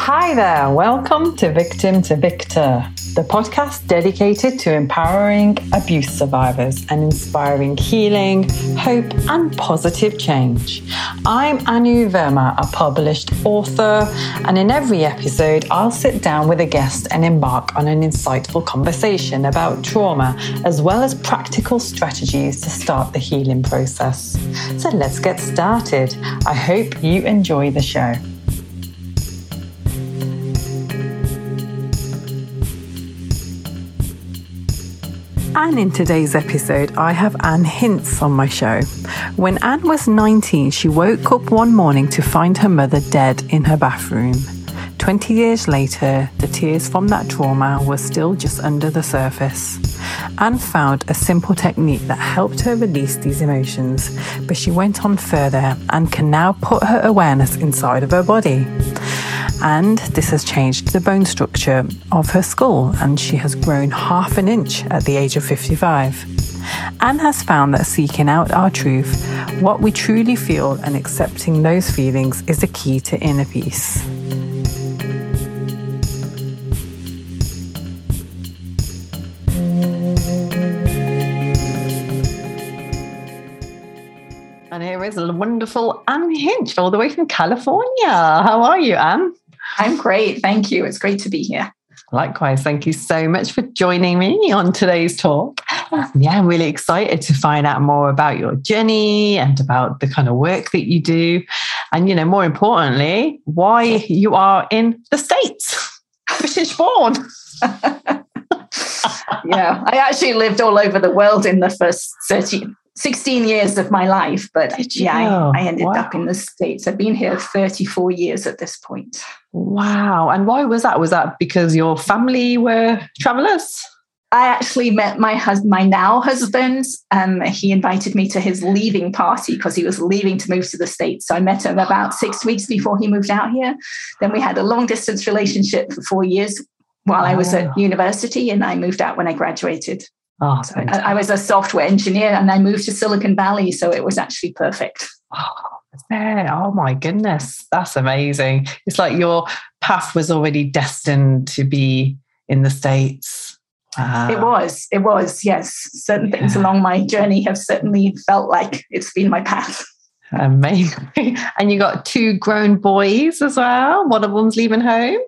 Hi there, welcome to Victim to Victor, the podcast dedicated to empowering abuse survivors and inspiring healing, hope, and positive change. I'm Anu Verma, a published author, and in every episode, I'll sit down with a guest and embark on an insightful conversation about trauma, as well as practical strategies to start the healing process. So let's get started. I hope you enjoy the show. And in today's episode, I have Anne Hints on my show. When Anne was 19, she woke up one morning to find her mother dead in her bathroom. 20 years later, the tears from that trauma were still just under the surface. Anne found a simple technique that helped her release these emotions, but she went on further and can now put her awareness inside of her body and this has changed the bone structure of her skull, and she has grown half an inch at the age of 55. Anne has found that seeking out our truth, what we truly feel, and accepting those feelings is the key to inner peace. And here is a wonderful Anne Hinch, all the way from California. How are you, Anne? I'm great. Thank you. It's great to be here. Likewise, thank you so much for joining me on today's talk. Yeah, I'm really excited to find out more about your journey and about the kind of work that you do. And, you know, more importantly, why you are in the States, British born. yeah, I actually lived all over the world in the first 30, 16 years of my life, but yeah, I, I, ended wow. up in the States. I've been here 34 years at this point. Wow. And why was that? Was that because your family were travelers? I actually met my husband, my now husband. Um, he invited me to his leaving party because he was leaving to move to the States. So I met him about six weeks before he moved out here. Then we had a long distance relationship for four years while I was at university, and I moved out when I graduated. Oh, so I, I, was a software engineer and I moved to Silicon Valley. So it was actually perfect. Oh, oh my goodness. That's amazing. It's like your path was already destined to be in the States. Wow. It was. It was. Yes. Certain yeah. things along my journey have certainly felt like it's been my path. Amazing. And you got two grown boys as well. One of them's leaving home.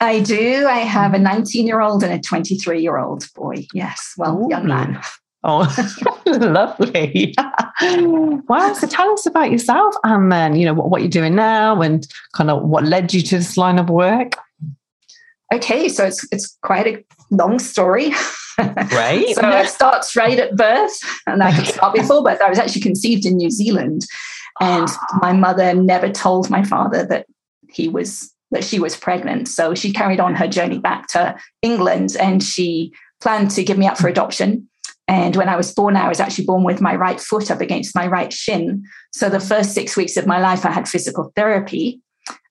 I do. I have a 19 year old and a 23 year old boy. Yes. Well, Ooh. young man. Oh, lovely. wow. So tell us about yourself and then, you know, what, what you're doing now and kind of what led you to this line of work. Okay. So it's, it's quite a long story. Right. so it starts right at birth and I can start before birth. I was actually conceived in New Zealand and ah. my mother never told my father that he was that she was pregnant. So she carried on her journey back to England and she planned to give me up for adoption. And when I was born, I was actually born with my right foot up against my right shin. So the first six weeks of my life, I had physical therapy.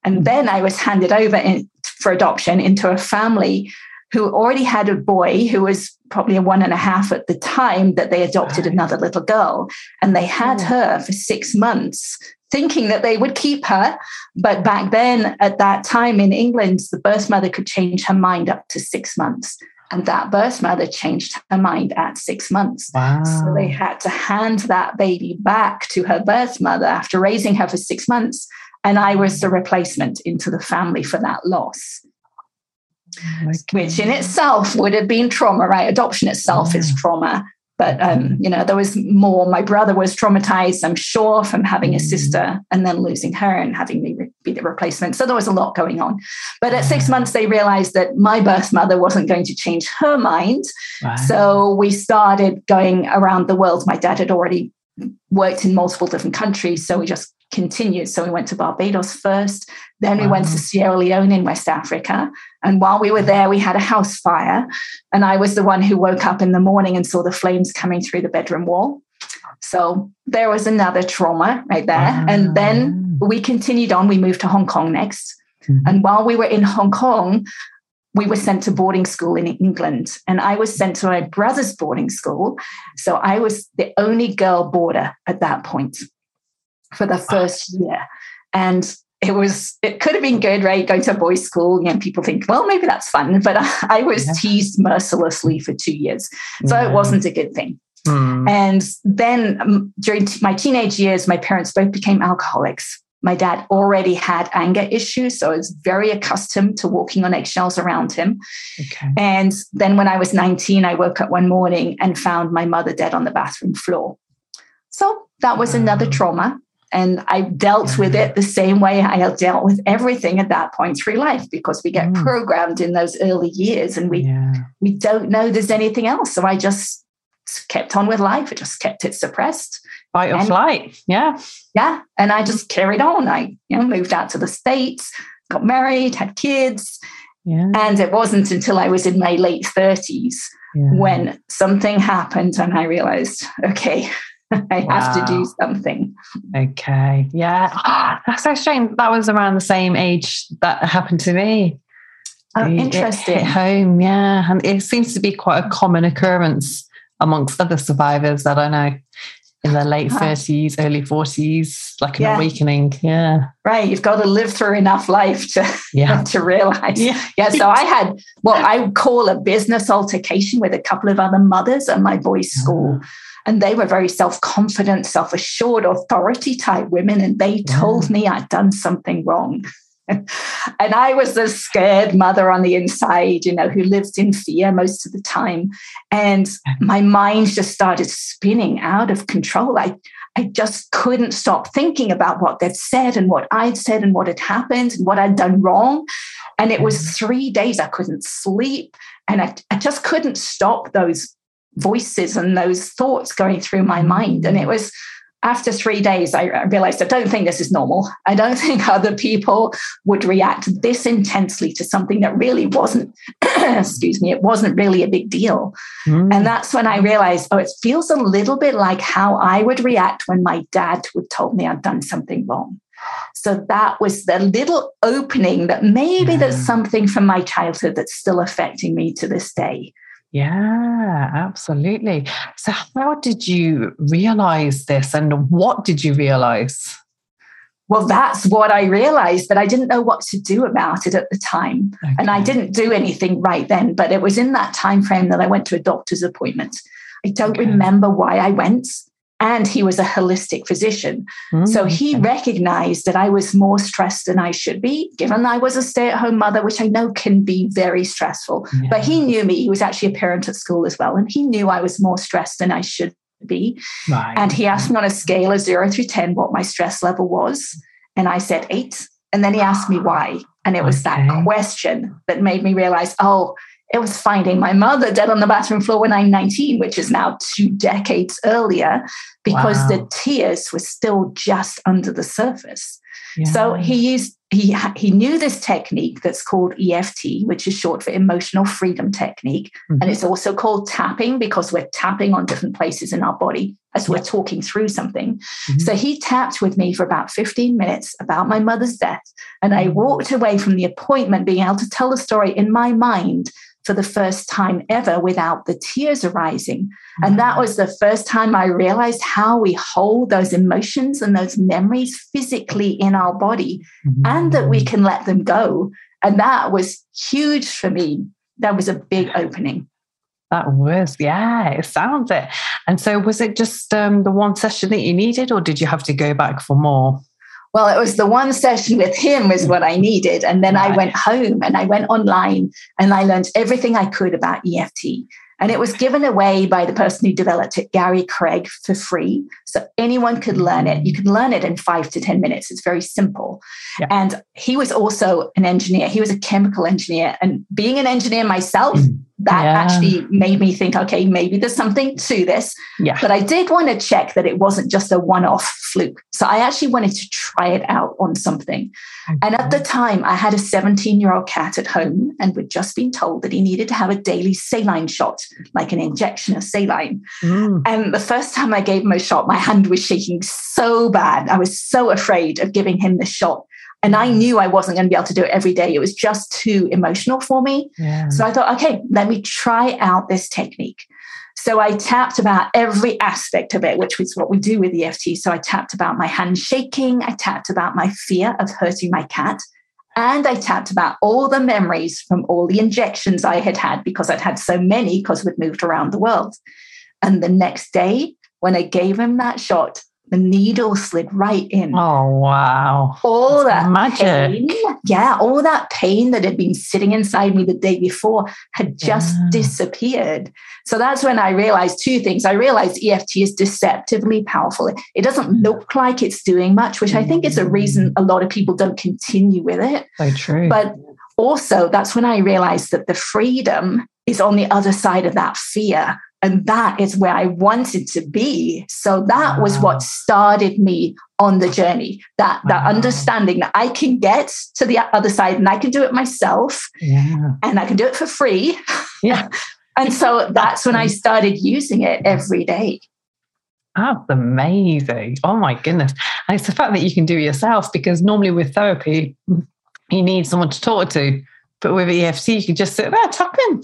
And mm-hmm. then I was handed over in, for adoption into a family who already had a boy who was probably a one and a half at the time that they adopted another little girl. And they had her for six months thinking that they would keep her. But back then, at that time in England, the birth mother could change her mind up to six months. And that birth mother changed her mind at six months. Wow. So they had to hand that baby back to her birth mother after raising her for six months. And I was the replacement into the family for that loss. Oh which in itself would have been trauma, right? Adoption itself yeah. is trauma. But um, you know, there was more. My brother was traumatized, I'm sure, from having a sister and then losing her and having me be the replacement. So there was a lot going on. But at six months, they realized that my birth mother wasn't going to change her mind. Wow. So we started going around the world. My dad had already worked in multiple different countries, so we just continued. So we went to Barbados first, then we went to Sierra Leone in West Africa. And while we were there, we had a house fire. And I was the one who woke up in the morning and saw the flames coming through the bedroom wall. So there was another trauma right there. And then we continued on. We moved to Hong Kong next. Mm-hmm. And while we were in Hong Kong, we were sent to boarding school in England. And I was sent to my brother's boarding school. So I was the only girl boarder at that point for the first year. And it was it could have been good, right? Going to a boys' school, you know, people think, well, maybe that's fun. But I, I was yeah. teased mercilessly for two years. So yeah. it wasn't a good thing. Mm. And then um, during t- my teenage years, my parents both became alcoholics. My dad already had anger issues, so I was very accustomed to walking on eggshells around him. Okay. And then when I was 19, I woke up one morning and found my mother dead on the bathroom floor. So that was another trauma. And I dealt with it the same way I dealt with everything at that point through life because we get mm. programmed in those early years and we yeah. we don't know there's anything else. So I just kept on with life. I just kept it suppressed. Fight or flight. Yeah. Yeah. And I just carried on. I you know, moved out to the States, got married, had kids. Yeah. And it wasn't until I was in my late 30s yeah. when something happened and I realized, okay, I wow. have to do something. Okay. Yeah. That's so strange. That was around the same age that happened to me. Oh, interesting. It home, yeah. And it seems to be quite a common occurrence amongst other survivors that I know in their late huh. 30s, early 40s, like an yeah. awakening. Yeah. Right. You've got to live through enough life to, yeah. to realize. Yeah. yeah. So I had what I would call a business altercation with a couple of other mothers at my boys' ah. school. And they were very self confident, self assured, authority type women. And they told me I'd done something wrong. and I was the scared mother on the inside, you know, who lived in fear most of the time. And mm-hmm. my mind just started spinning out of control. I, I just couldn't stop thinking about what they'd said and what I'd said and what had happened and what I'd done wrong. And it was mm-hmm. three days I couldn't sleep. And I, I just couldn't stop those voices and those thoughts going through my mind. And it was after three days, I realized I don't think this is normal. I don't think other people would react this intensely to something that really wasn't, excuse me, it wasn't really a big deal. Mm. And that's when I realized, oh, it feels a little bit like how I would react when my dad would told me I'd done something wrong. So that was the little opening that maybe yeah. there's something from my childhood that's still affecting me to this day. Yeah, absolutely. So, how did you realize this and what did you realize? Well, that's what I realized that I didn't know what to do about it at the time. Okay. And I didn't do anything right then, but it was in that time frame that I went to a doctor's appointment. I don't okay. remember why I went and he was a holistic physician. Mm, so he recognized that I was more stressed than I should be, given I was a stay at home mother, which I know can be very stressful. Yeah. But he knew me. He was actually a parent at school as well. And he knew I was more stressed than I should be. Right. And he asked me on a scale of zero through 10 what my stress level was. And I said eight. And then he asked me why. And it was okay. that question that made me realize, oh, it was finding my mother dead on the bathroom floor when I'm 19, which is now two decades earlier, because wow. the tears were still just under the surface. Yeah. So he used he he knew this technique that's called EFT, which is short for emotional freedom technique, mm-hmm. and it's also called tapping because we're tapping on different places in our body as we're talking through something. Mm-hmm. So he tapped with me for about 15 minutes about my mother's death, and I mm-hmm. walked away from the appointment being able to tell the story in my mind for the first time ever without the tears arising. And that was the first time I realized how we hold those emotions and those memories physically in our body mm-hmm. and that we can let them go. And that was huge for me. That was a big opening. That was, yeah, it sounds it. And so, was it just um, the one session that you needed, or did you have to go back for more? Well, it was the one session with him was what I needed. And then right. I went home and I went online and I learned everything I could about EFT. And it was given away by the person who developed it, Gary Craig, for free. So anyone could learn it. You can learn it in five to 10 minutes. It's very simple. Yeah. And he was also an engineer. He was a chemical engineer. And being an engineer myself, mm that yeah. actually made me think, okay, maybe there's something to this. Yeah. But I did want to check that it wasn't just a one off fluke. So I actually wanted to try it out on something. Okay. And at the time, I had a 17 year old cat at home and we'd just been told that he needed to have a daily saline shot, like an injection of saline. Mm. And the first time I gave him a shot, my hand was shaking so bad. I was so afraid of giving him the shot and I mm. knew I wasn't going to be able to do it every day. It was just too emotional for me. Yeah. So I thought, okay, let me try out this technique. So I tapped about every aspect of it, which was what we do with EFT. So I tapped about my hand shaking. I tapped about my fear of hurting my cat. And I tapped about all the memories from all the injections I had had because I'd had so many because we'd moved around the world. And the next day, when I gave him that shot, the needle slid right in. Oh wow! All That's that magic. pain, yeah, all that pain that had been sitting inside me the day before had just yeah. disappeared. So that's when I realized two things. I realized EFT is deceptively powerful. It doesn't mm. look like it's doing much, which I think is a reason a lot of people don't continue with it. So true. But also, that's when I realized that the freedom is on the other side of that fear and that is where I wanted to be. So that wow. was what started me on the journey. That wow. that understanding that I can get to the other side and I can do it myself. Yeah. And I can do it for free. Yeah. and so that's when I started using it every day. That's amazing. Oh my goodness. And it's the fact that you can do it yourself because normally with therapy, you need someone to talk to. But with EFT, you can just sit there, tap in,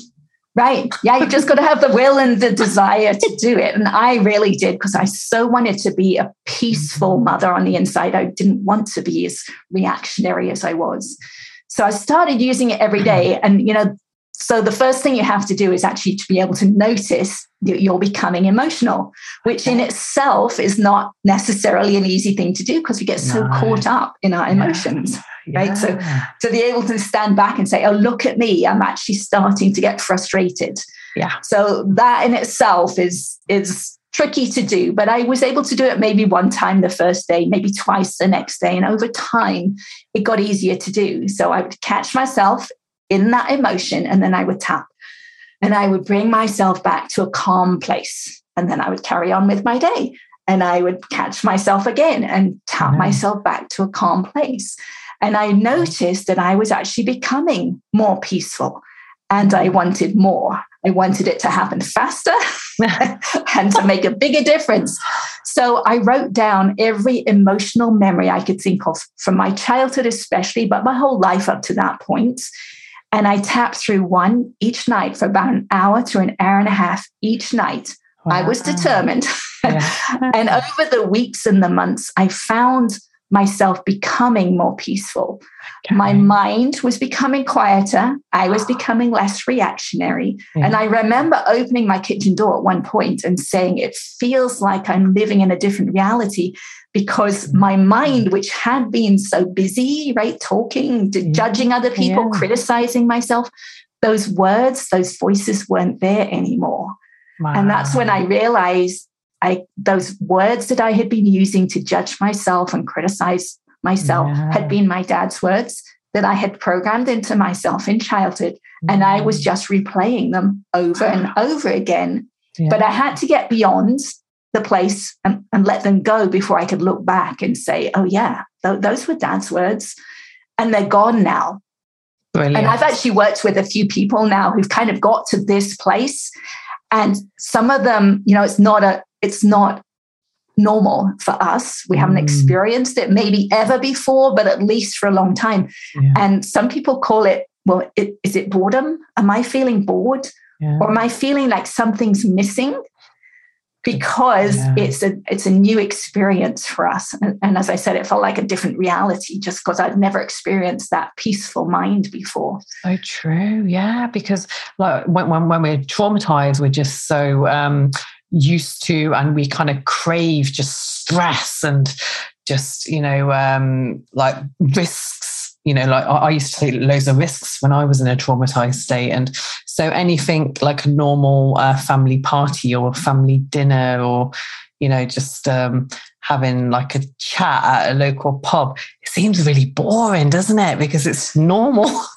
Right. Yeah, you've just got to have the will and the desire to do it. And I really did because I so wanted to be a peaceful mother on the inside. I didn't want to be as reactionary as I was. So I started using it every day. And, you know, so the first thing you have to do is actually to be able to notice that you're becoming emotional, which in itself is not necessarily an easy thing to do because we get so no. caught up in our emotions. Yeah right? So to be able to stand back and say, "Oh, look at me! I'm actually starting to get frustrated." Yeah. So that in itself is is tricky to do, but I was able to do it maybe one time the first day, maybe twice the next day, and over time it got easier to do. So I would catch myself in that emotion, and then I would tap, and I would bring myself back to a calm place, and then I would carry on with my day. And I would catch myself again and tap myself back to a calm place. And I noticed that I was actually becoming more peaceful and I wanted more. I wanted it to happen faster and to make a bigger difference. So I wrote down every emotional memory I could think of from my childhood, especially, but my whole life up to that point. And I tapped through one each night for about an hour to an hour and a half each night. Wow. I was determined. Yeah. and over the weeks and the months, I found myself becoming more peaceful. Okay. My mind was becoming quieter. I was becoming less reactionary. Yeah. And I remember opening my kitchen door at one point and saying, It feels like I'm living in a different reality because mm-hmm. my mind, which had been so busy, right, talking, yeah. judging other people, yeah. criticizing myself, those words, those voices weren't there anymore. Wow. And that's when I realized I those words that I had been using to judge myself and criticize myself yeah. had been my dad's words that I had programmed into myself in childhood. And I was mm. just replaying them over and over again. Yeah. But I had to get beyond the place and, and, let them go before I could look back and say, oh, yeah, th- those were dad's words. And they're gone now. Brilliant. And I've actually worked with a few people now who've kind of got to this place. And some of them, you know, it's not a it's not normal for us. We haven't mm. experienced it maybe ever before, but at least for a long time. Yeah. And some people call it, well, it, is it boredom? Am I feeling bored? Yeah. Or am I feeling like something's missing? Because yeah. it's a it's a new experience for us. And, and as I said, it felt like a different reality just because I'd never experienced that peaceful mind before. So true. Yeah. Because like when, when, when we're traumatized, we're just so um used to and we kind of crave just stress and just you know um like risks you know like I used to take loads of risks when I was in a traumatized state. And so anything like a normal uh, family party or family dinner or you know just um having like a chat at a local pub it seems really boring doesn't it? Because it's normal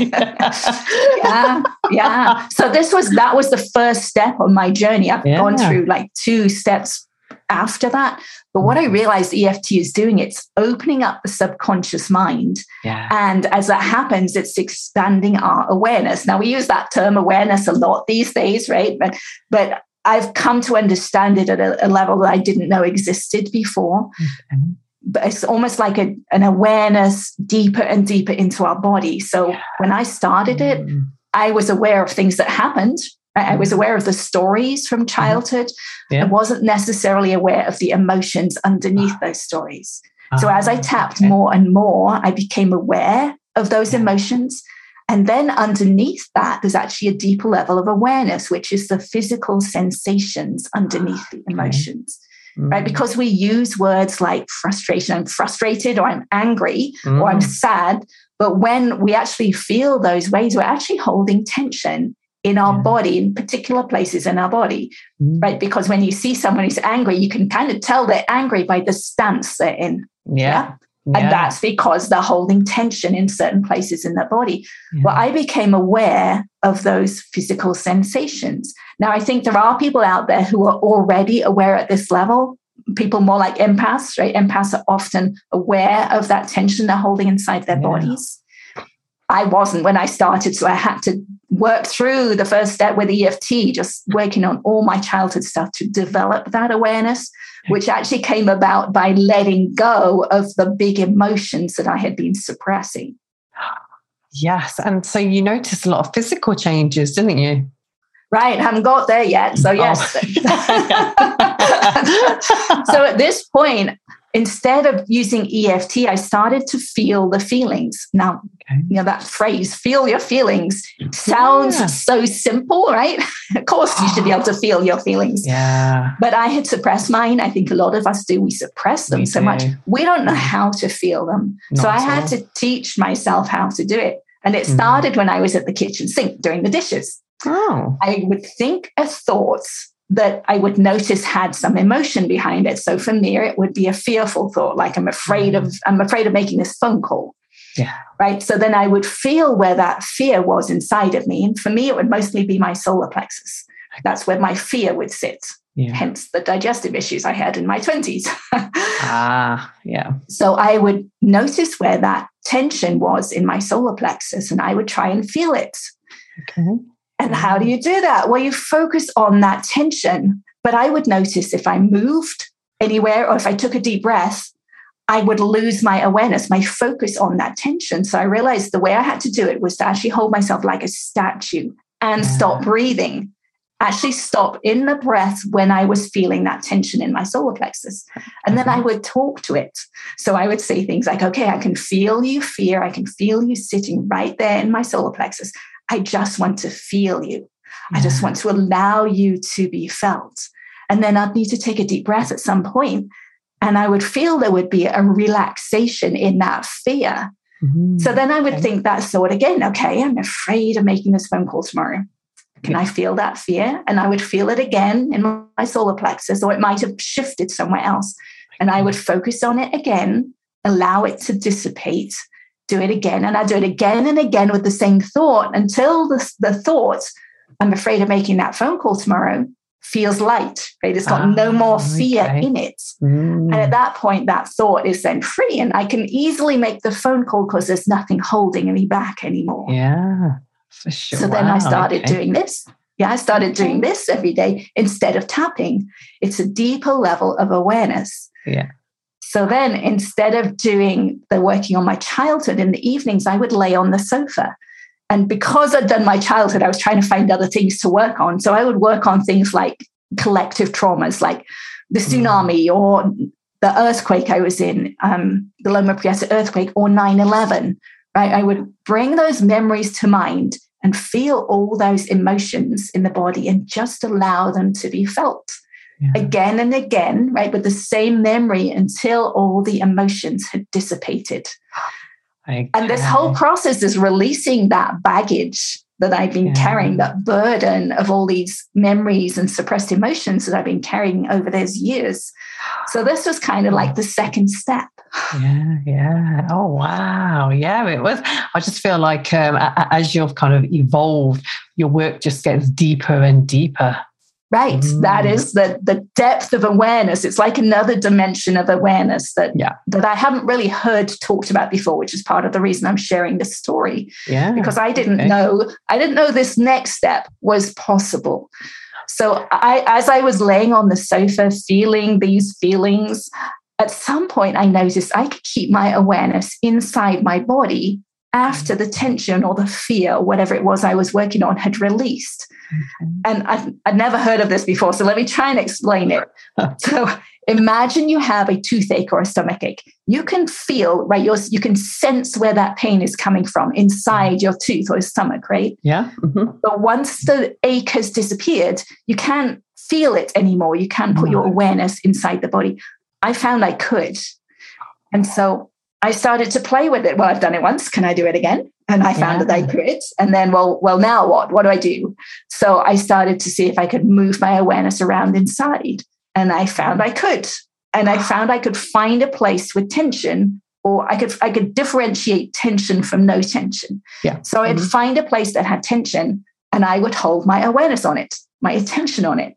yeah, yeah. So this was that was the first step on my journey. I've yeah. gone through like two steps after that. But what I mm-hmm. realized EFT is doing, it's opening up the subconscious mind. Yeah. And as that happens, it's expanding our awareness. Now we use that term awareness a lot these days, right? But but I've come to understand it at a, a level that I didn't know existed before. Okay but it's almost like a, an awareness deeper and deeper into our body. So when I started it, mm. I was aware of things that happened, I was aware of the stories from childhood. Yeah. I wasn't necessarily aware of the emotions underneath those stories. So as I ah, tapped okay. more and more, I became aware of those emotions. And then underneath that, there's actually a deeper level of awareness, which is the physical sensations underneath the emotions. Mm. Right? Because we use words like frustration, I'm frustrated, or I'm angry, mm. or I'm mm. sad. But when we actually feel those ways, we're actually holding tension in our yeah. body, in particular places in our body, mm. right? Because when you see someone who's angry, you can kind of tell they're angry by the stance they're in. Yeah. yeah? And that's because they're holding tension in certain places in their body. Yeah. Well, I became aware of those physical sensations. Now, I think there are people out there who are already aware at this level. People more like empaths, right? Empaths are often aware of that tension they're holding inside their yeah. bodies. I wasn't when I started, so I had to work through the first step with EFT, just working on all my childhood stuff to develop that awareness which actually came about by letting go of the big emotions that I had been suppressing. Yes. And so you noticed a lot of physical changes, didn't you? Right. Haven't got there yet. So, oh. yes. Oh. so at this point, instead of using EFT, I started to feel the feelings. Now, okay. you know, that phrase, feel your feelings, sounds yeah. so simple, right? of course, you should be able to feel your feelings. Yeah. But I had suppressed mine. I think a lot of us do. We suppress them we so do. much. We don't know mm. how to feel them. Not so I had all. to teach myself how to do it. And it mm. started mm. when I was at the kitchen sink doing the dishes. Oh. I would think a thought that I would notice had some emotion behind it. So for me, it would be a fearful thought, like I'm afraid of I'm afraid of making this phone call. Yeah. Right. So then I would feel where that fear was inside of me. And for me, it would mostly be my solar plexus. That's where my fear would sit. Yeah. Hence the digestive issues I had in my 20s. ah, yeah. So I would notice where that tension was in my solar plexus and I would try and feel it. Okay. And how do you do that? Well, you focus on that tension. But I would notice if I moved anywhere or if I took a deep breath, I would lose my awareness, my focus on that tension. So I realized the way I had to do it was to actually hold myself like a statue and stop breathing. Actually, stop in the breath when I was feeling that tension in my solar plexus. And then I mm-hmm. would talk to it. So I would say things like, okay, I can feel you fear. I can feel you sitting right there in my solar plexus. I just want to feel you. I just want to allow you to be felt. And then I'd need to take a deep breath at some point, And I would feel there would be a relaxation in that fear. Mm-hmm. So then I would okay. think that thought again, okay, I'm afraid of making this phone call tomorrow. Can I feel that fear? And I would feel it again in my solar plexus, or it might have shifted somewhere else. And I would focus on it again, allow it to dissipate, do it again. And I do it again and again with the same thought until the, the thought, I'm afraid of making that phone call tomorrow, feels light, right? It's got ah, no more fear okay. in it. Mm. And at that point, that thought is then free. And I can easily make the phone call because there's nothing holding me back anymore. Yeah, for sure. So then I started okay. doing this. Yeah, I started doing this every day instead of tapping. It's a deeper level of awareness. Yeah. So then instead of doing the working on my childhood in the evenings, I would lay on the sofa. And because I'd done my childhood, I was trying to find other things to work on. So I would work on things like collective traumas, like the mm. tsunami or the earthquake I was in, um, the Loma Prieta earthquake or 9 11, right? I would bring those memories to mind and feel all those emotions in the body and just allow them to be felt yeah. again and again, right, with the same memory until all the emotions had dissipated. And this whole process is releasing that baggage that I've been yeah. carrying, that burden of all these memories and suppressed emotions that I've been carrying over those years. So this was kind of like the second step. Yeah, yeah. Oh, wow. Yeah, it was. I just feel like um, as you've kind of evolved, your work just gets deeper and deeper. Right. Mm. That is the the depth of awareness. It's like another dimension of awareness that yeah. that I haven't really heard talked about before, which is part of the reason I'm sharing this story. Yeah. Because I didn't okay. know I didn't know this next step was possible. So I as I was laying on the sofa feeling these feelings, at some point I noticed I could keep my awareness inside my body after the tension or the fear, or whatever it was I was working on, had released. Mm-hmm. And I've, I'd never heard of this before. So let me try and explain it. so imagine you have a toothache or a stomach ache. You can feel, right? You're, you can sense where that pain is coming from inside your tooth or your stomach, right? Yeah. Mm-hmm. But once the ache has disappeared, you can't feel it anymore. You can't put your awareness inside the body. I found I could. And so I started to play with it. Well, I've done it once. Can I do it again? And I found yeah. that I could. And then, well, well, now what? What do I do? So I started to see if I could move my awareness around inside. And I found I could. And I found I could find a place with tension, or I could I could differentiate tension from no tension. Yeah. So I'd mm-hmm. find a place that had tension and I would hold my awareness on it, my attention on it.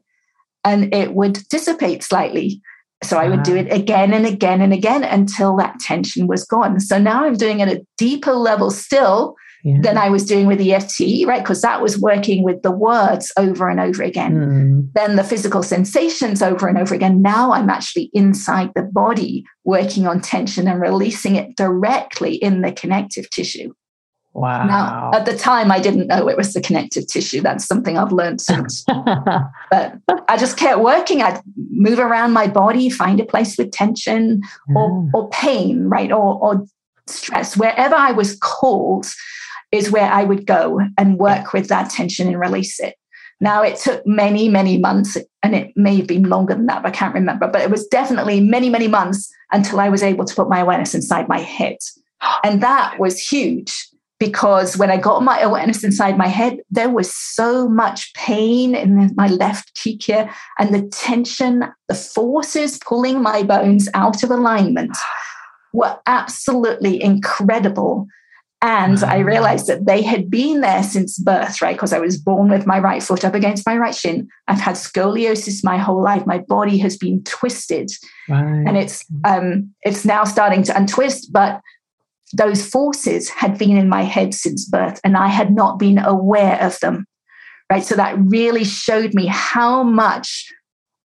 And it would dissipate slightly. So I would do it again and again and again until that tension was gone. So now I'm doing it at a deeper level still yeah. than I was doing with EFT, right? Because that was working with the words over and over again. Mm. Then the physical sensations over and over again. Now I'm actually inside the body working on tension and releasing it directly in the connective tissue. Wow. Now, at the time, I didn't know it was the connective tissue. That's something I've learned since. but I just kept working. I'd move around my body, find a place with tension or, or pain, right? Or, or stress. Wherever I was called is where I would go and work with that tension and release it. Now, it took many, many months, and it may have been longer than that, but I can't remember. But it was definitely many, many months until I was able to put my awareness inside my head. And that was huge because when I got my awareness inside my head, there was so much pain in my left cheek here, and the tension, the forces pulling my bones out of alignment were absolutely incredible. And I realized that they had been there since birth, right? Because I was born with my right foot up against my right shin. I've had scoliosis my whole life. My body has been twisted, right. and it's um, it's now starting to untwist. But those forces had been in my head since birth and I had not been aware of them. Right. So that really showed me how much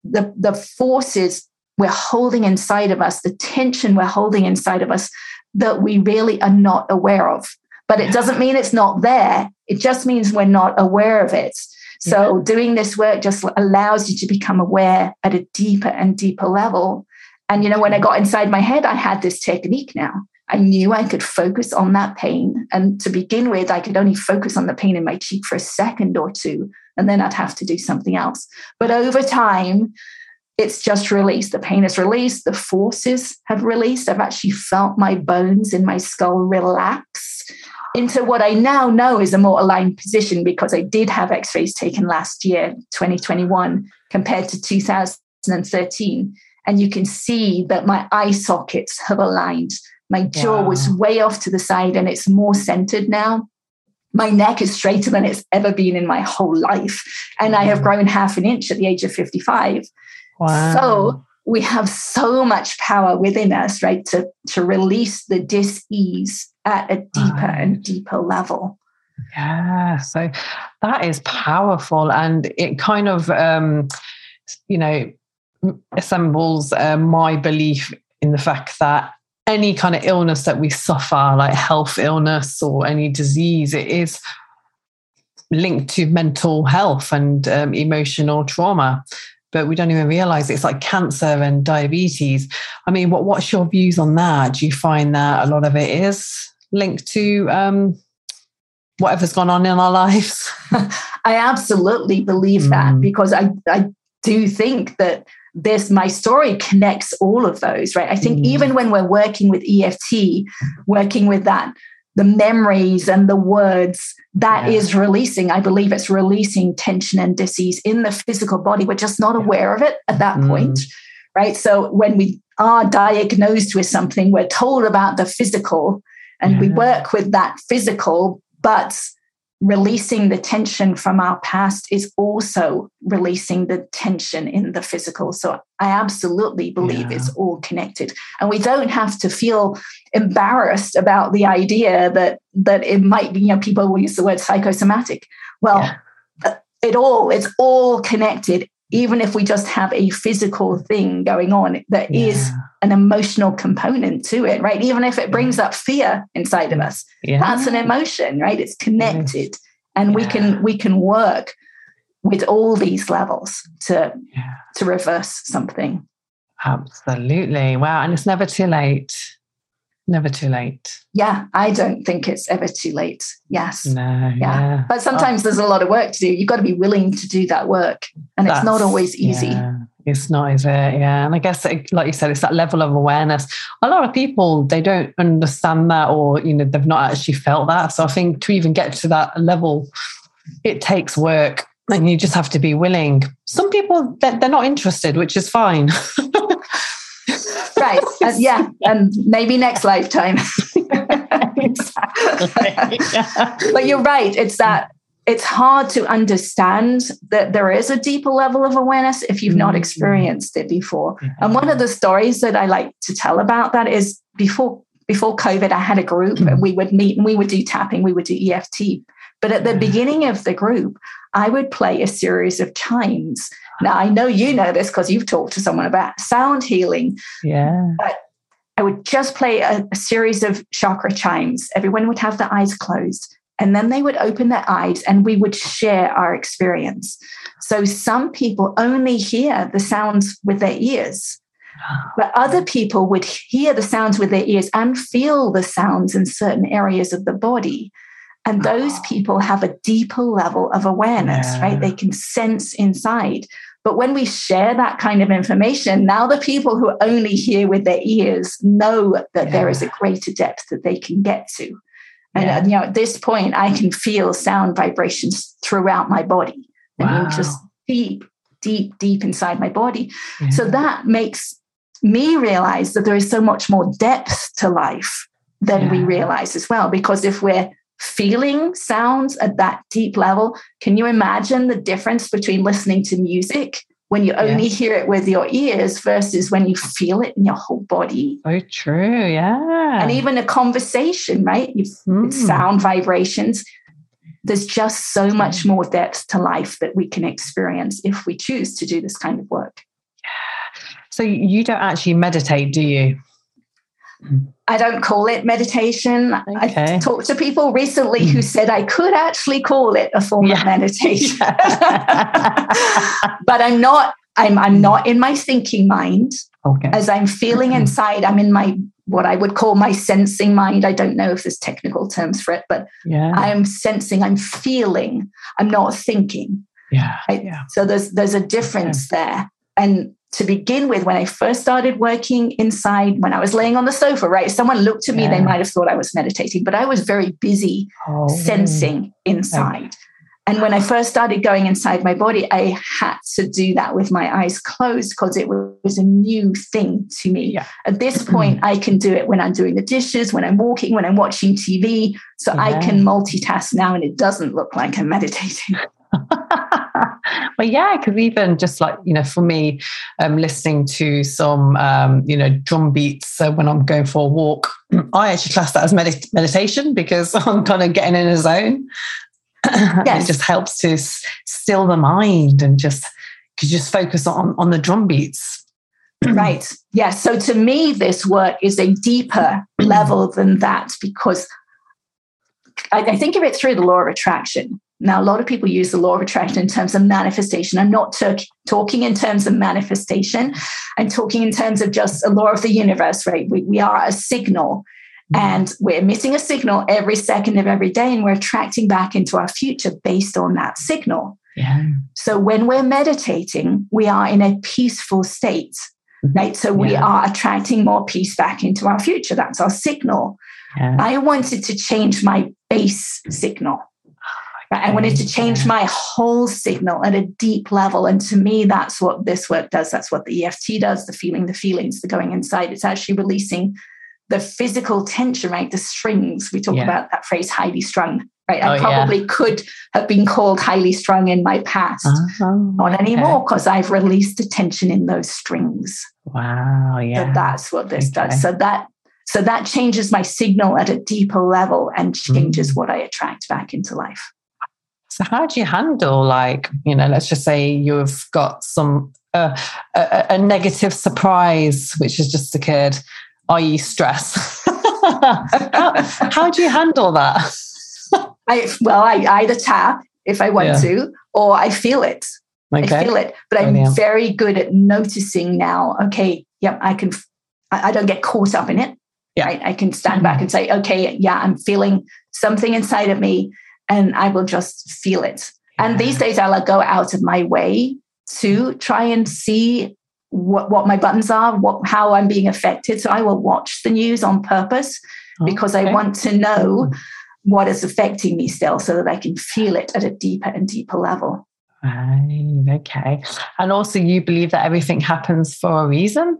the, the forces we're holding inside of us, the tension we're holding inside of us that we really are not aware of. But it doesn't mean it's not there. It just means we're not aware of it. So yeah. doing this work just allows you to become aware at a deeper and deeper level. And you know, when I got inside my head, I had this technique now. I knew I could focus on that pain. And to begin with, I could only focus on the pain in my cheek for a second or two, and then I'd have to do something else. But over time, it's just released. The pain is released, the forces have released. I've actually felt my bones in my skull relax into what I now know is a more aligned position because I did have x rays taken last year, 2021, compared to 2013. And you can see that my eye sockets have aligned my jaw wow. was way off to the side and it's more centered now. My neck is straighter than it's ever been in my whole life. And I have grown half an inch at the age of 55. Wow. So we have so much power within us, right, to, to release the dis-ease at a deeper and deeper level. Yeah, so that is powerful, and it kind of, um, you know, assembles uh, my belief in the fact that any kind of illness that we suffer, like health illness or any disease, it is linked to mental health and um, emotional trauma. But we don't even realize it's like cancer and diabetes. I mean, what, what's your views on that? Do you find that a lot of it is linked to um, whatever's gone on in our lives? I absolutely believe mm. that because I, I do think that this my story connects all of those right i think mm. even when we're working with eft working with that the memories and the words that yeah. is releasing i believe it's releasing tension and disease in the physical body we're just not aware of it at that mm. point right so when we are diagnosed with something we're told about the physical and yeah. we work with that physical but releasing the tension from our past is also releasing the tension in the physical. So I absolutely believe yeah. it's all connected. And we don't have to feel embarrassed about the idea that that it might be, you know, people will use the word psychosomatic. Well, yeah. It all, it's all connected. Even if we just have a physical thing going on, there yeah. is an emotional component to it, right? Even if it brings up fear inside of mm. us, yeah. that's an emotion, right? It's connected. And yeah. we can we can work with all these levels to to reverse something. Absolutely. Wow. And it's never too late. Never too late. Yeah, I don't think it's ever too late. Yes. No. Yeah. yeah. But sometimes oh. there's a lot of work to do. You've got to be willing to do that work. And That's, it's not always easy. Yeah. It's not, is it? Yeah. And I guess, like you said, it's that level of awareness. A lot of people, they don't understand that or, you know, they've not actually felt that. So I think to even get to that level, it takes work and you just have to be willing. Some people, they're, they're not interested, which is fine. right. And yeah. And maybe next lifetime. but you're right. It's that it's hard to understand that there is a deeper level of awareness if you've not mm-hmm. experienced it before. Mm-hmm. And one of the stories that I like to tell about that is before before COVID, I had a group and mm-hmm. we would meet and we would do tapping, we would do EFT. But at the beginning of the group, I would play a series of chimes. Now, I know you know this because you've talked to someone about sound healing. Yeah. But I would just play a, a series of chakra chimes. Everyone would have their eyes closed. And then they would open their eyes and we would share our experience. So some people only hear the sounds with their ears, but other people would hear the sounds with their ears and feel the sounds in certain areas of the body. And ah. those people have a deeper level of awareness, yeah. right? They can sense inside. But when we share that kind of information, now the people who only hear with their ears know that yeah. there is a greater depth that they can get to. And yeah. Uh, you know, at this point, I can feel sound vibrations throughout my body. Wow. I mean, just deep, deep, deep inside my body. Yeah. So that makes me realize that there is so much more depth to life than yeah. we realize as well. Because if we're feeling sounds at that deep level, can you imagine the difference between listening to music when you only yes. hear it with your ears versus when you feel it in your whole body. So true, yeah. And even a conversation, right? You mm. sound vibrations. There's just so much more depth to life that we can experience if we choose to do this kind of work. So you don't actually meditate, do you? I don't call it meditation. Okay. I talked to people recently who hmm. said I could actually call it a form yeah. of meditation. but I'm not I'm I'm not in my thinking mind. Okay. As I'm feeling inside, I'm in my what I would call my sensing mind. I don't know if there's technical terms for it, but yeah. I'm sensing, I'm feeling, I'm not thinking. Yeah. Yeah. So there's there's a difference there. And to begin with, when I first started working inside, when I was laying on the sofa, right? Someone looked at me, yeah. they might have thought I was meditating, but I was very busy oh. sensing inside. Okay. And when I first started going inside my body, I had to do that with my eyes closed because it was a new thing to me. Yeah. At this mm-hmm. point, I can do it when I'm doing the dishes, when I'm walking, when I'm watching TV. So yeah. I can multitask now and it doesn't look like I'm meditating. but yeah, because even just like you know, for me, um, listening to some um, you know drum beats uh, when I'm going for a walk, I actually class that as med- meditation because I'm kind of getting in a zone. Yes. it just helps to still the mind and just just focus on on the drum beats. right. Yeah. So to me, this work is a deeper level than that because I, I think of it through the law of attraction. Now, a lot of people use the law of attraction in terms of manifestation. I'm not t- talking in terms of manifestation. I'm talking in terms of just a law of the universe, right? We, we are a signal mm-hmm. and we're emitting a signal every second of every day and we're attracting back into our future based on that signal. Yeah. So when we're meditating, we are in a peaceful state, mm-hmm. right? So we yeah. are attracting more peace back into our future. That's our signal. Yeah. I wanted to change my base signal. I wanted to change my whole signal at a deep level. And to me, that's what this work does. That's what the EFT does the feeling, the feelings, the going inside. It's actually releasing the physical tension, right? The strings. We talk yeah. about that phrase, highly strung, right? I oh, probably yeah. could have been called highly strung in my past. Uh-huh. Not okay. anymore because I've released the tension in those strings. Wow. Yeah. So that's what this okay. does. So that so that changes my signal at a deeper level and changes mm. what I attract back into life. So, how do you handle, like, you know, let's just say you've got some uh, a, a, negative surprise which has just occurred, i.e., stress. how, how, do you handle that? I well, I either tap if I want yeah. to, or I feel it. Okay. I feel it, but I'm very good at noticing now. Okay, yep, I can. I, I don't get caught up in it. Yeah. Right? I can stand back and say, okay, yeah, I'm feeling something inside of me, and I will just feel it. And these days, I'll go out of my way to try and see what, what my buttons are, what how I'm being affected. So I will watch the news on purpose because. I want to know what is affecting me still so that I can feel it at a deeper and deeper level. Right, okay. And also, you believe that everything happens for a reason?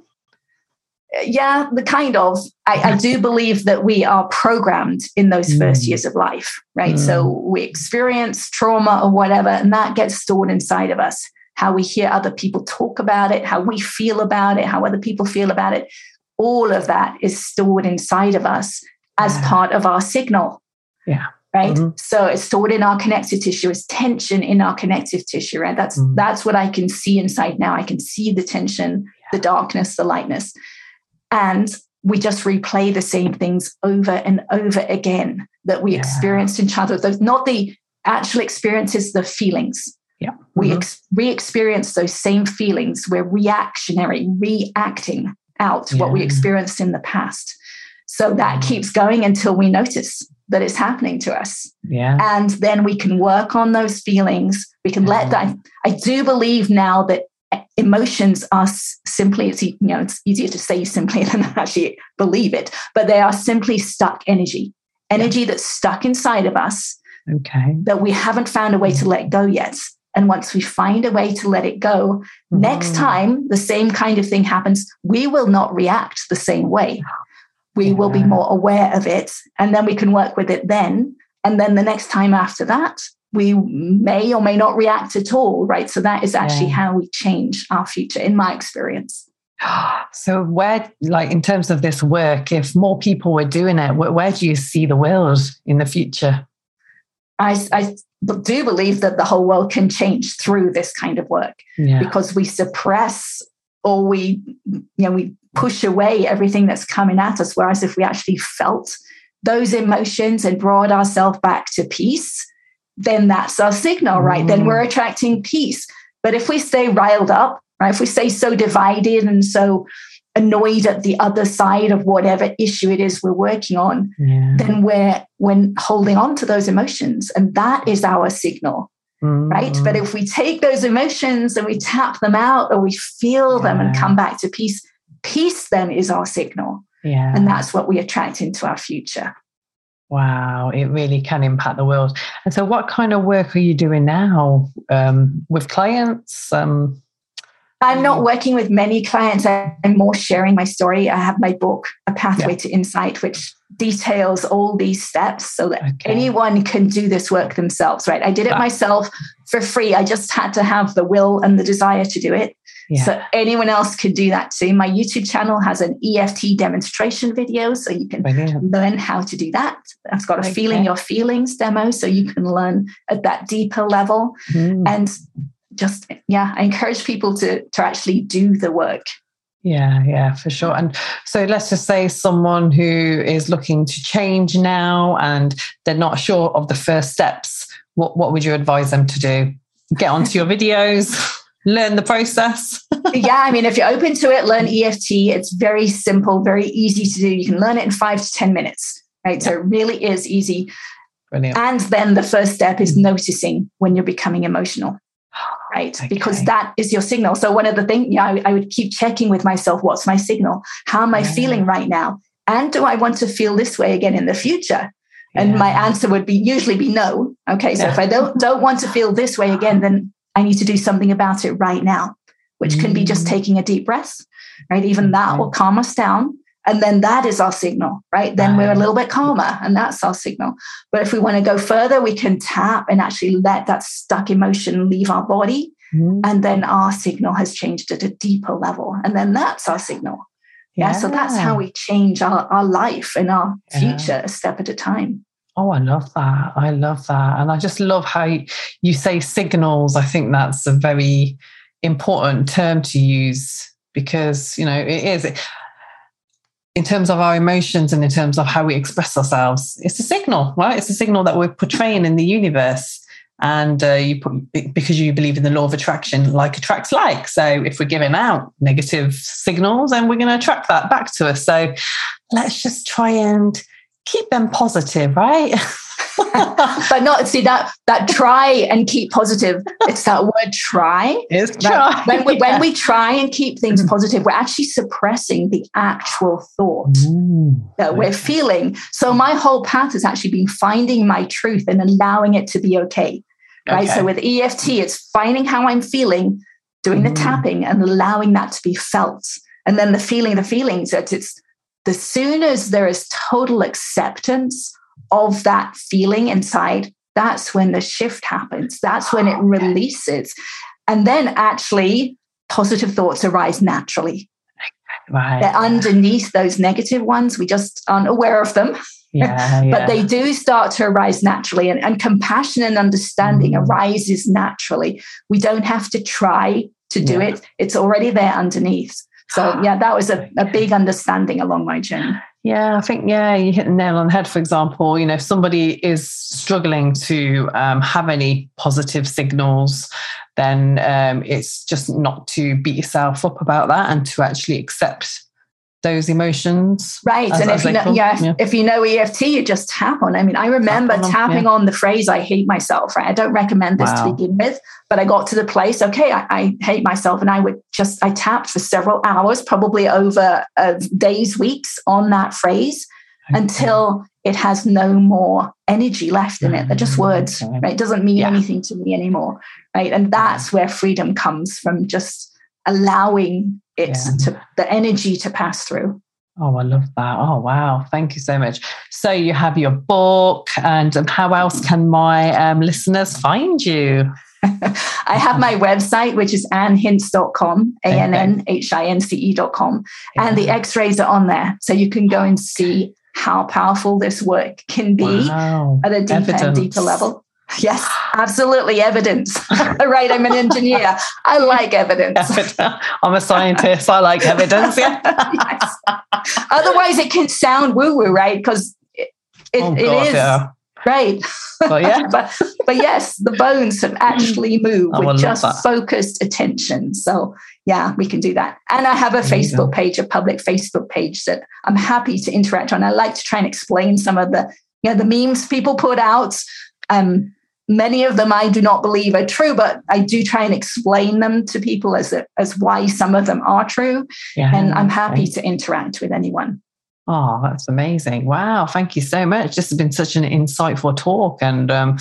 Yeah, the kind of. I, I do believe that we are programmed in those first mm. years of life, right? Mm. So we experience trauma or whatever, and that gets stored inside of us. How we hear other people talk about it, how we feel about it, how other people feel about it. All of that is stored inside of us as part of our signal. Yeah. Right. Mm-hmm. So it's stored in our connective tissue, it's tension in our connective tissue, right? That's mm-hmm. that's what I can see inside now. I can see the tension, yeah. the darkness, the lightness. And we just replay the same things over and over again that we yeah. experienced in childhood. Those not the actual experiences, the feelings. Yeah. We mm-hmm. ex- re-experience those same feelings. We're reactionary, reacting out yeah. what we experienced in the past. So that mm. keeps going until we notice that it's happening to us. Yeah. And then we can work on those feelings. We can yeah. let that. I do believe now that emotions are simply, it's, you know, it's easier to say simply than actually believe it, but they are simply stuck energy, energy that's stuck inside of us. Okay. That we haven't found a way to let go yet. And once we find a way to let it go, mm. next time the same kind of thing happens, we will not react the same way we yeah. will be more aware of it and then we can work with it then and then the next time after that we may or may not react at all right so that is actually yeah. how we change our future in my experience so where like in terms of this work if more people were doing it where, where do you see the world in the future I, I do believe that the whole world can change through this kind of work yeah. because we suppress or we you know we push away everything that's coming at us. Whereas if we actually felt those emotions and brought ourselves back to peace, then that's our signal, right? Mm. Then we're attracting peace. But if we stay riled up, right? If we stay so divided and so annoyed at the other side of whatever issue it is we're working on, yeah. then we're when holding on to those emotions. And that is our signal mm Right. But if we take those emotions and we tap them out or we feel yeah. them and come back to peace, peace then is our signal. Yeah. And that's what we attract into our future. Wow, it really can impact the world. And so, what kind of work are you doing now um, with clients? Um, I'm not working with many clients. I'm more sharing my story. I have my book, A Pathway yeah. to Insight, which details all these steps so that okay. anyone can do this work themselves, right? I did it myself for free. I just had to have the will and the desire to do it. Yeah. So anyone else could do that too. My YouTube channel has an EFT demonstration video, so you can Brilliant. learn how to do that. I've got a okay. feeling your feelings demo, so you can learn at that deeper level. Mm. And just yeah, I encourage people to to actually do the work. Yeah, yeah, for sure. And so let's just say someone who is looking to change now and they're not sure of the first steps. What what would you advise them to do? Get onto your videos, learn the process. yeah, I mean, if you're open to it, learn EFT. It's very simple, very easy to do. You can learn it in five to 10 minutes, right? So it really is easy. Brilliant. And then the first step is noticing when you're becoming emotional right okay. because that is your signal so one of the things yeah I, I, would keep checking with myself what's my signal how am i yeah. feeling right now and do i want to feel this way again in the future and yeah. my answer would be usually be no okay so yeah. if i don't don't want to feel this way again then i need to do something about it right now which mm. can be just mm. taking a deep breath right even that will calm us down and then that is our signal, right? Then we're a little bit calmer and that's our signal. But if we want to go further, we can tap and actually let that stuck emotion leave our body. Mm. And then our signal has changed at a deeper level. And then that's our signal. Yeah. yeah so that's how we change our, our life and our future yeah. a step at a time. Oh, I love that. I love that. And I just love how you say signals. I think that's a very important term to use because, you know, it is in terms of our emotions and in terms of how we express ourselves. It's a signal, right? It's a signal that we're portraying in the universe. And uh, you put, because you believe in the law of attraction, like attracts like. So if we're giving out negative signals, then we're going to attract that back to us. So let's just try and keep them positive, right? but not see that that try and keep positive. It's that word try. It's try. When we, yeah. when we try and keep things mm-hmm. positive, we're actually suppressing the actual thought mm, that we're feeling. So my whole path has actually been finding my truth and allowing it to be okay. Right. Okay. So with EFT, it's finding how I'm feeling, doing the mm. tapping and allowing that to be felt. And then the feeling, the feelings that it's the soon as there is total acceptance of that feeling inside, that's when the shift happens. That's when it releases. And then actually, positive thoughts arise naturally. Right. They're underneath those negative ones. We just aren't aware of them. Yeah, yeah. but they do start to arise naturally, and, and compassion and understanding mm. arises naturally. We don't have to try to do yeah. it, it's already there underneath. So, yeah, that was a, a big understanding along my journey. Yeah, I think, yeah, you hit the nail on the head. For example, you know, if somebody is struggling to um, have any positive signals, then um, it's just not to beat yourself up about that and to actually accept those emotions. Right. As, and as if you know, yeah, yeah, if you know EFT, you just tap on. I mean, I remember on tapping yeah. on the phrase I hate myself, right? I don't recommend this wow. to begin with, but I got to the place, okay, I, I, hate myself. And I would just, I tapped for several hours, probably over uh, days, weeks on that phrase okay. until it has no more energy left in it. They're just words, okay. right? It doesn't mean yeah. anything to me anymore. Right. And that's where freedom comes from just allowing it yeah. to the energy to pass through. Oh, I love that. Oh, wow. Thank you so much. So, you have your book, and um, how else can my um, listeners find you? I have my website, which is annhince.com, A N N H I N C E.com, and the x rays are on there. So, you can go and see how powerful this work can be wow. at a deeper and deeper level. Yes, absolutely. Evidence. right. I'm an engineer. I like evidence. I'm a scientist. I like evidence. Yeah. yes. Otherwise, it can sound woo woo, right? Because it, it, oh, God, it is. Yeah. Right. But yeah. but, but yes, the bones have actually moved with just focused attention. So yeah, we can do that. And I have a Facebook page, a public Facebook page that I'm happy to interact on. I like to try and explain some of the, you know, the memes people put out. Um, many of them I do not believe are true, but I do try and explain them to people as a, as why some of them are true. Yeah, and I'm happy to interact with anyone. Oh, that's amazing! Wow, thank you so much. This has been such an insightful talk, and um,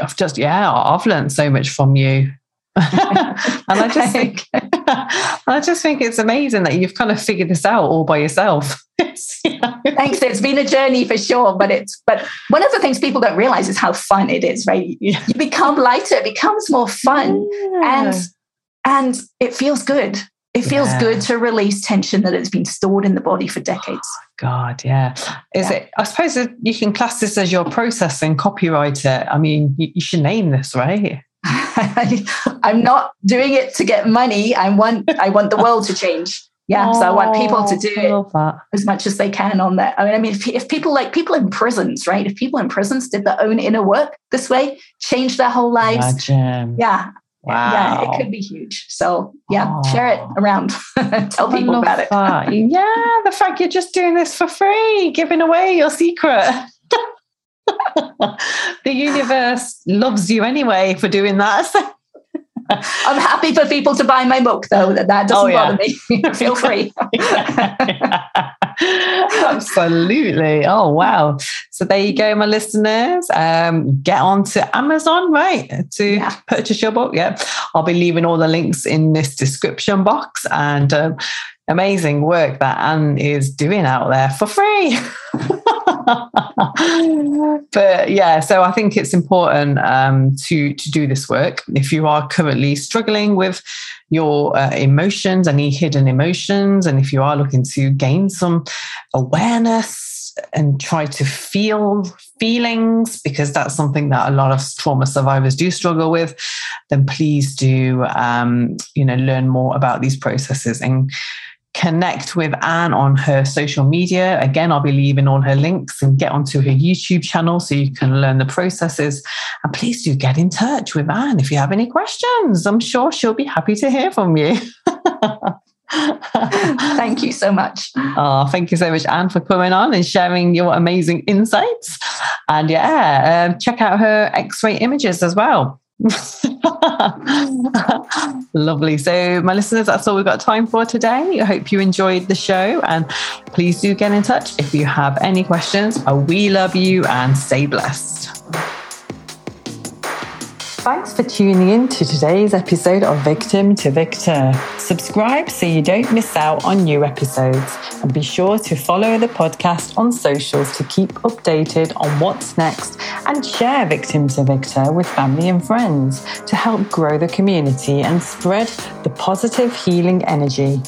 I've just yeah, I've learned so much from you. And I just think I just think it's amazing that you've kind of figured this out all by yourself. Thanks. It's been a journey for sure, but it's but one of the things people don't realize is how fun it is, right? Yeah. You become lighter, it becomes more fun, yeah. and and it feels good. It feels yeah. good to release tension that has been stored in the body for decades. Oh, God, yeah. Is it? I suppose you can class this as your processing copywriter. I mean, you, you should name this, right? I'm not doing it to get money. I want I want the world to change. Yeah, oh, so I want people to oh, do it as much as they can on that. I mean, I mean, if, if, people like people in prisons, right? If people in prisons did their own inner work this way, change their whole lives, Imagine. yeah, wow. yeah, it could be huge. So yeah, oh. share it around, tell people about it. yeah, the fact you're just doing this for free, giving away your secret. the universe loves you anyway for doing that. I'm happy for people to buy my book, though. That that doesn't oh, yeah. bother me. Feel free. Absolutely. Oh wow. So there you go, my listeners. Um, get on to Amazon, right, to yeah. purchase your book. Yeah, I'll be leaving all the links in this description box, and um, amazing work that Anne is doing out there for free. but yeah, so I think it's important um, to to do this work. If you are currently struggling with your uh, emotions, any hidden emotions, and if you are looking to gain some awareness and try to feel feelings because that's something that a lot of trauma survivors do struggle with, then please do, um, you know, learn more about these processes and connect with Anne on her social media. Again, I'll be leaving all her links and get onto her YouTube channel so you can learn the processes. And please do get in touch with Anne if you have any questions. I'm sure she'll be happy to hear from you. thank you so much. Oh, thank you so much, Anne, for coming on and sharing your amazing insights. And yeah, um, check out her x ray images as well. Lovely. So, my listeners, that's all we've got time for today. I hope you enjoyed the show and please do get in touch if you have any questions. We love you and stay blessed. Thanks for tuning in to today's episode of Victim to Victor. Subscribe so you don't miss out on new episodes. And be sure to follow the podcast on socials to keep updated on what's next and share Victim to Victor with family and friends to help grow the community and spread the positive healing energy.